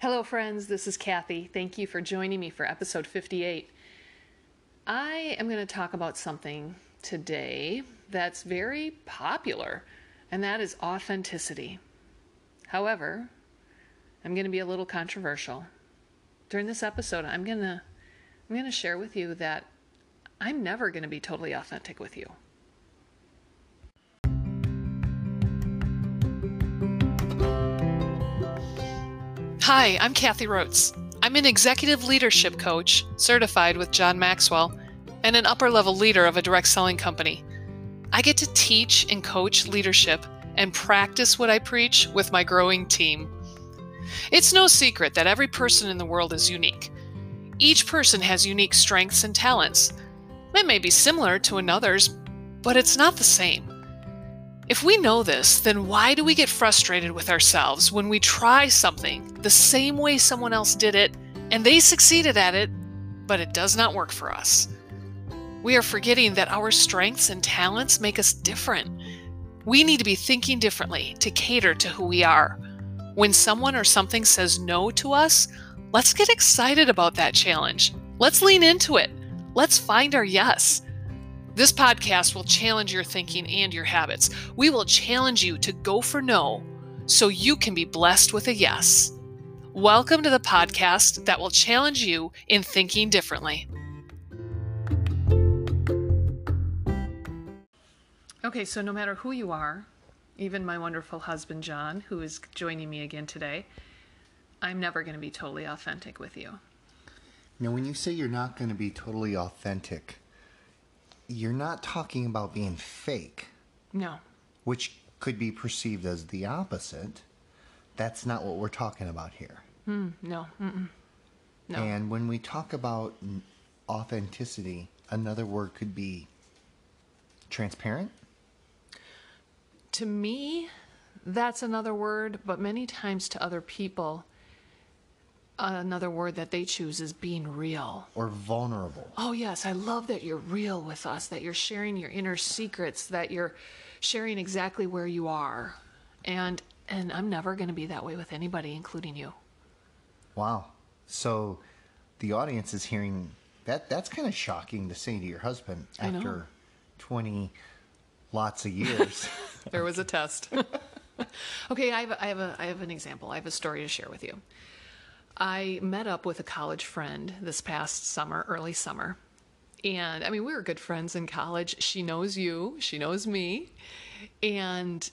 Hello, friends. This is Kathie. Thank you for joining me for episode 58. I am going to talk about something today that's very popular, and that is authenticity. However, I'm going to be a little controversial. During this episode, I'm going to I'm going to share with you that I'm never going to be totally authentic with you. Hi, I'm Kathie Rotz. I'm an executive leadership coach, certified with John Maxwell, and an upper level leader of a direct selling company. I get to teach and coach leadership and practice what I preach with my growing team. It's no secret that every person in the world is unique. Each person has unique strengths and talents. It may be similar to another's, but it's not the same. If we know this, then why do we get frustrated with ourselves when we try something the same way someone else did it and they succeeded at it, but it does not work for us? We are forgetting that our strengths and talents make us different. We need to be thinking differently to cater to who we are. When someone or something says no to us, let's get excited about that challenge. Let's lean into it. Let's find our yes. This podcast will challenge your thinking and your habits. We will challenge you to go for no so you can be blessed with a yes. Welcome to the podcast that will challenge you in thinking differently. Okay, so no matter who you are, even my wonderful husband John, who is joining me again today, I'm never going to be totally authentic with you. Now, when you say you're not going to be totally authentic, you're not talking about being fake, No. which could be perceived as the opposite. That's not what we're talking about here. Mm, no. Mm-mm. No. And when we talk about authenticity, another word could be transparent. to me, that's another word, but many times to other people, another word that they choose is being real. or vulnerable. Oh, yes, I love that you're real with us, that you're sharing your inner secrets, that you're sharing exactly where you are. And and I'm never going to be that way with anybody including you. Wow. So the audience is hearing that. That's kind of shocking to say to your husband after 20 lots of years. There was a test. okay, I have, I, have a, I have an example. I have a story to share with you. I met up with a college friend this past summer, early summer. And I mean, we were good friends in college. She knows you, she knows me. And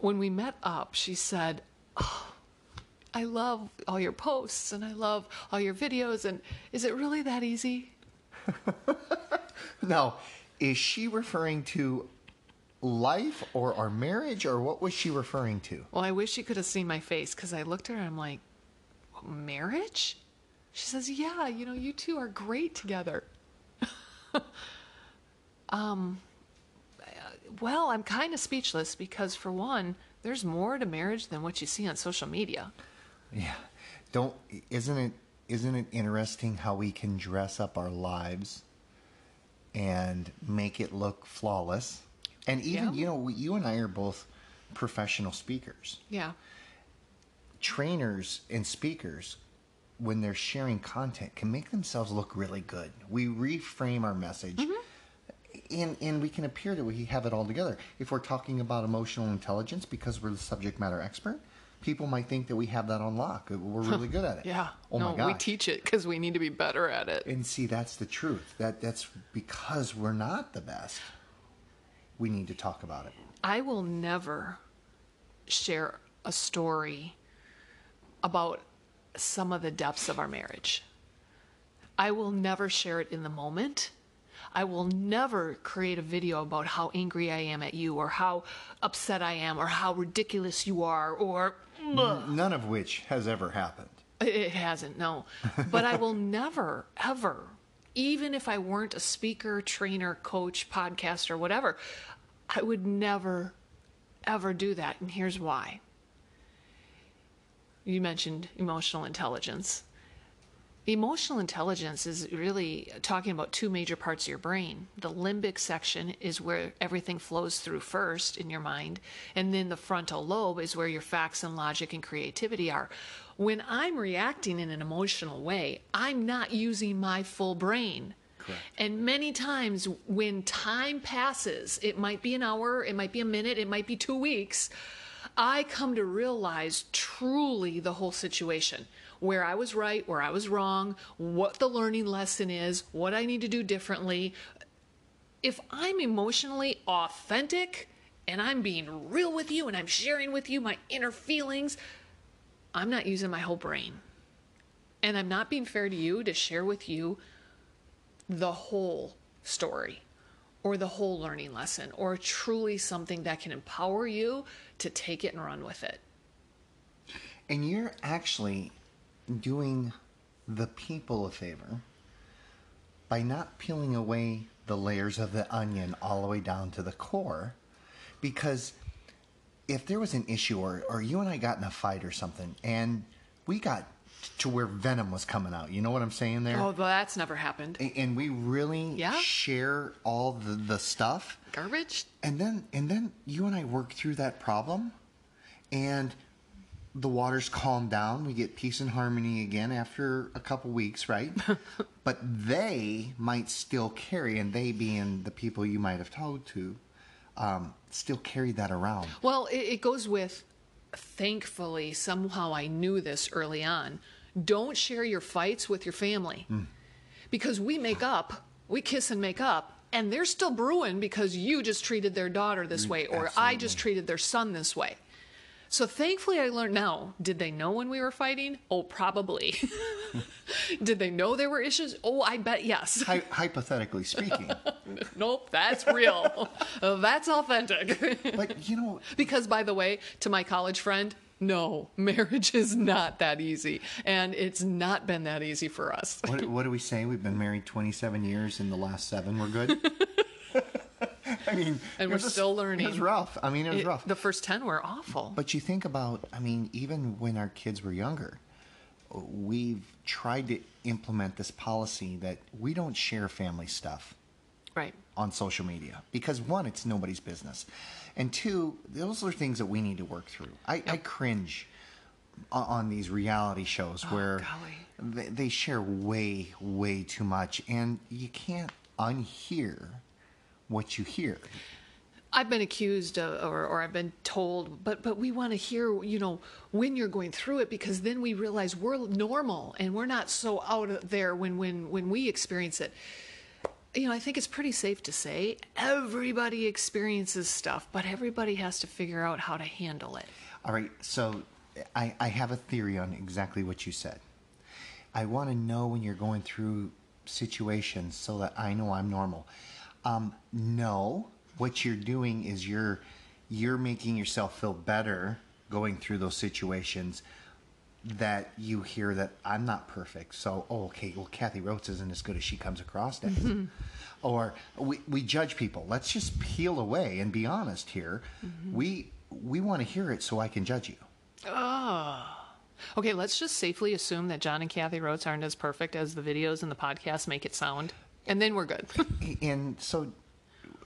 when we met up, she said, oh, I love all your posts and I love all your videos. And is it really that easy? now, is she referring to life or our marriage or what was she referring to? Well, I wish she could have seen my face because I looked at her and I'm like, marriage? She says, yeah, you know, you two are great together. um, well, I'm kind of speechless because, for one, there's more to marriage than what you see on social media. Yeah. Don't isn't it isn't it interesting how we can dress up our lives and make it look flawless? And even Yeah. you know, you and I are both professional speakers. Yeah. Trainers and speakers when they're sharing content can make themselves look really good. We reframe our message. Mm-hmm. And, and we can appear that we have it all together. If we're talking about emotional intelligence because we're the subject matter expert, people might think that we have that on lock. We're really good at it. Yeah. Oh no, my gosh. we teach it because we need to be better at it. And see, that's the truth. That that's because we're not the best. We need to talk about it. I will never share a story about some of the depths of our marriage. I will never share it in the moment. I will never create a video about how angry I am at you or how upset I am or how ridiculous you are or None of which has ever happened. it hasn't, no. But I will never, ever, even if I weren't a speaker, trainer, coach, podcaster, whatever, I would never, ever do that. And here's why. You mentioned emotional intelligence. Emotional intelligence is really talking about two major parts of your brain. The limbic section is where everything flows through first in your mind, and then the frontal lobe is where your facts and logic and creativity are. when I'm reacting in an emotional way, I'm not using my full brain. Correct. And many times when time passes, it might be an hour, it might be a minute, it might be two weeks, I come to realize truly the whole situation where I was right, where I was wrong, what the learning lesson is, what I need to do differently. If I'm emotionally authentic and I'm being real with you and I'm sharing with you my inner feelings, I'm not using my whole brain. And I'm not being fair to you to share with you the whole story or the whole learning lesson or truly something that can empower you to take it and run with it. And you're actually doing the people a favor by not peeling away the layers of the onion all the way down to the core. Because if there was an issue or, or you and I got in a fight or something and we got to where venom was coming out, you know what I'm saying there? Oh, well, that's never happened. A- and we really Yeah. share all the, the stuff Garbage? and then and then you and I work through that problem and the waters calm down we get peace and harmony again after a couple weeks right but they might still carry and they being the people you might have told to um, still carry that around Well, it, it goes with thankfully, somehow I knew this early on. Don't share your fights with your family hmm. because we make up, we kiss and make up, and they're still brewing because you just treated their daughter this mm, way or I just treated their son this way. So thankfully, I learned now. Did they know when we were fighting? Oh, probably. Did they know there were issues? Oh, I bet yes. Hy- hypothetically speaking nope, that's real. that's authentic. but you know Because, by the way, to my college friend, no, marriage is not that easy. And it's not been that easy for us. what, what do we say we've been married 27 years in the last seven we're good I mean, And we're was- still learning. It was rough. I mean, it was It- rough. the first 10 were awful. But you think about, I mean, even when our kids were younger, we've tried to implement this policy that we don't share family stuff right. on social media because one, it's nobody's business, and two, those are things that we need to work through. I, I cringe on these reality shows oh, where Oh, they, they share way, way too much, and you can't unhear what you hear. I've been accused of, or, or I've been told, but but we want to hear, you know, when you're going through it because then we realize we're normal and we're not so out there when when when we experience it. You know, I think it's pretty safe to say everybody experiences stuff, but everybody has to figure out how to handle it. All right, so I, I have a theory on exactly what you said. I want to know when you're going through situations so that I know I'm normal. Um, no, what you're doing is you're you're making yourself feel better going through those situations that you hear that I'm not perfect. So, oh, okay, well, Kathie Rotz isn't as good as she comes across as. Mm-hmm. Or we, we judge people. Let's just peel away and be honest here. Mm-hmm. We we want to hear it so I can judge you. Oh. Okay, let's just safely assume that John and Kathie Rotz aren't as perfect as the videos and the podcast make it sound, and then we're good. and so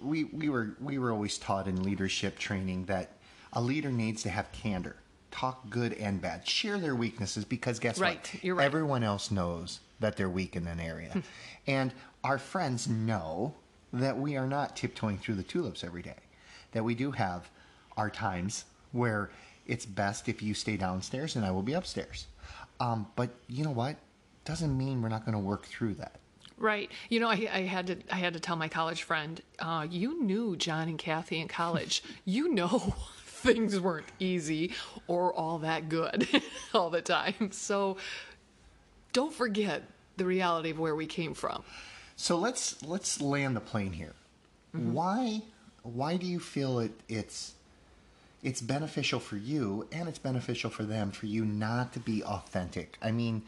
we we were we were always taught in leadership training that a leader needs to have candor talk good and bad share their weaknesses because guess Right, what you're right. everyone else knows that they're weak in an area. And our friends know that we are not tiptoeing through the tulips every day that we do have our times where it's best if you stay downstairs and i will be upstairs. Um, but you know what? Doesn't mean we're not going to work through that Right. You know, I, I had to I had to tell my college friend, uh, you knew John and Kathie in college. you know things weren't easy or all that good all the time. So don't forget the reality of where we came from. So let's let's land the plane here. Why why do you feel it it's it's beneficial for you and it's beneficial for them for you not to be authentic? I mean,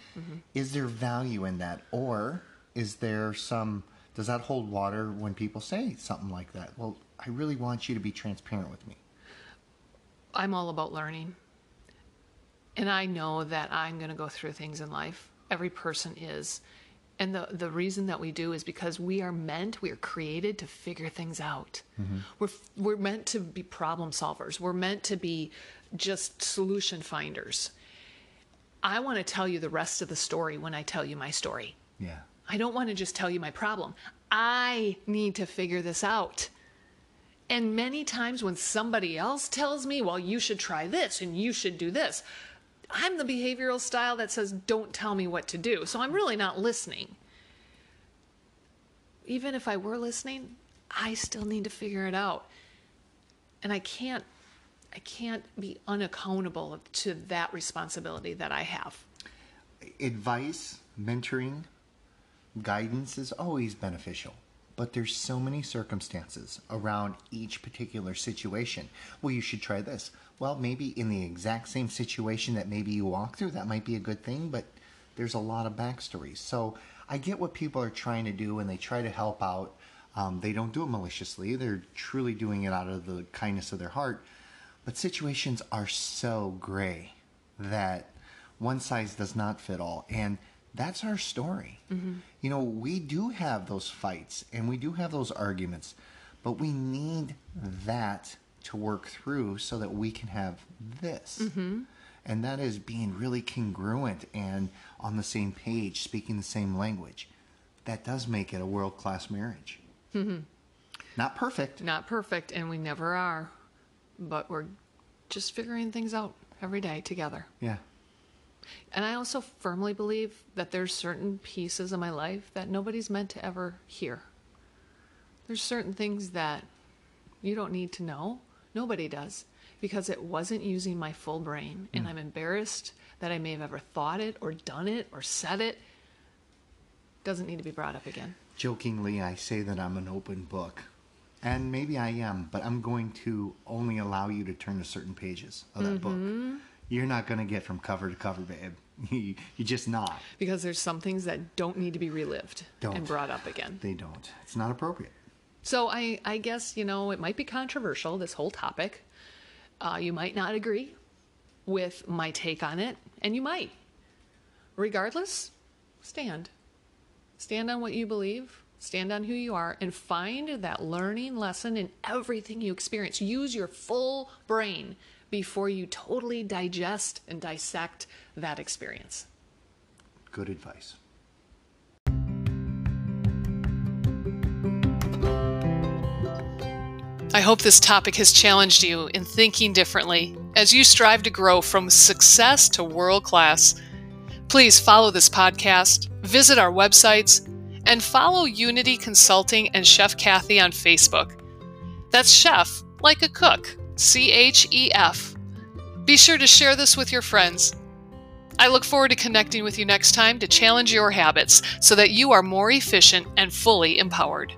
is there value in that or is there some does that hold water when people say something like that? Well, I really want you to be transparent with me. I'm all about learning. And I know that I'm going to go through things in life. Every person is. And the, the reason that we do is because we are meant, we are created to figure things out. Mm-hmm. We're, we're meant to be problem solvers. We're meant to be just solution finders. I want to tell you the rest of the story when I tell you my story. Yeah. I don't want to just tell you my problem. I need to figure this out. And many times when somebody else tells me, well, you should try this and you should do this, I'm the behavioral style that says, don't tell me what to do. So I'm really not listening. Even if I were listening, I still need to figure it out. And I can't I can't be unaccountable to that responsibility that I have. Advice, mentoring, guidance is always beneficial. But there's so many circumstances around each particular situation. Well, you should try this. Well, maybe in the exact same situation that maybe you walk through, that might be a good thing, but there's a lot of backstories. So I get what people are trying to do and they try to help out. Um, they don't do it maliciously, they're truly doing it out of the kindness of their heart. But situations are so gray that one size does not fit all. And that's our story. Mm-hmm. You know, we do have those fights and we do have those arguments, but we need that to work through so that we can have this. Mm-hmm. And that is being really congruent and on the same page, speaking the same language. That does make it a world class marriage. Mm-hmm. Not perfect. Not perfect, and we never are but we're just figuring things out every day together. Yeah. And I also firmly believe that there's certain pieces of my life that nobody's meant to ever hear. There's certain things that you don't need to know. Nobody does because it wasn't using my full brain and mm. I'm embarrassed that I may have ever thought it or done it or said it. Doesn't need to be brought up again. Jokingly, I say that I'm an open book. And maybe I am, but I'm going to only allow you to turn to certain pages of that mm-hmm. book. You're not going to get from cover to cover, babe. you, are just not. Because there's some things that don't need to be relived don't. and brought up again. They don't. It's not appropriate. So I, I guess, you know, it might be controversial, this whole topic. Uh, you might not agree with my take on it, and you might. Regardless, stand. Stand on what you believe Stand on who you are and find that learning lesson in everything you experience. Use your full brain before you totally digest and dissect that experience. Good advice. I hope this topic has challenged you in thinking differently as you strive to grow from success to world class. Please follow this podcast, visit our websites, and follow Unity Consulting and Chef Kathie on Facebook. That's chef, like a cook, C H E F. Be sure to share this with your friends. I look forward to connecting with you next time to challenge your habits so that you are more efficient and fully empowered.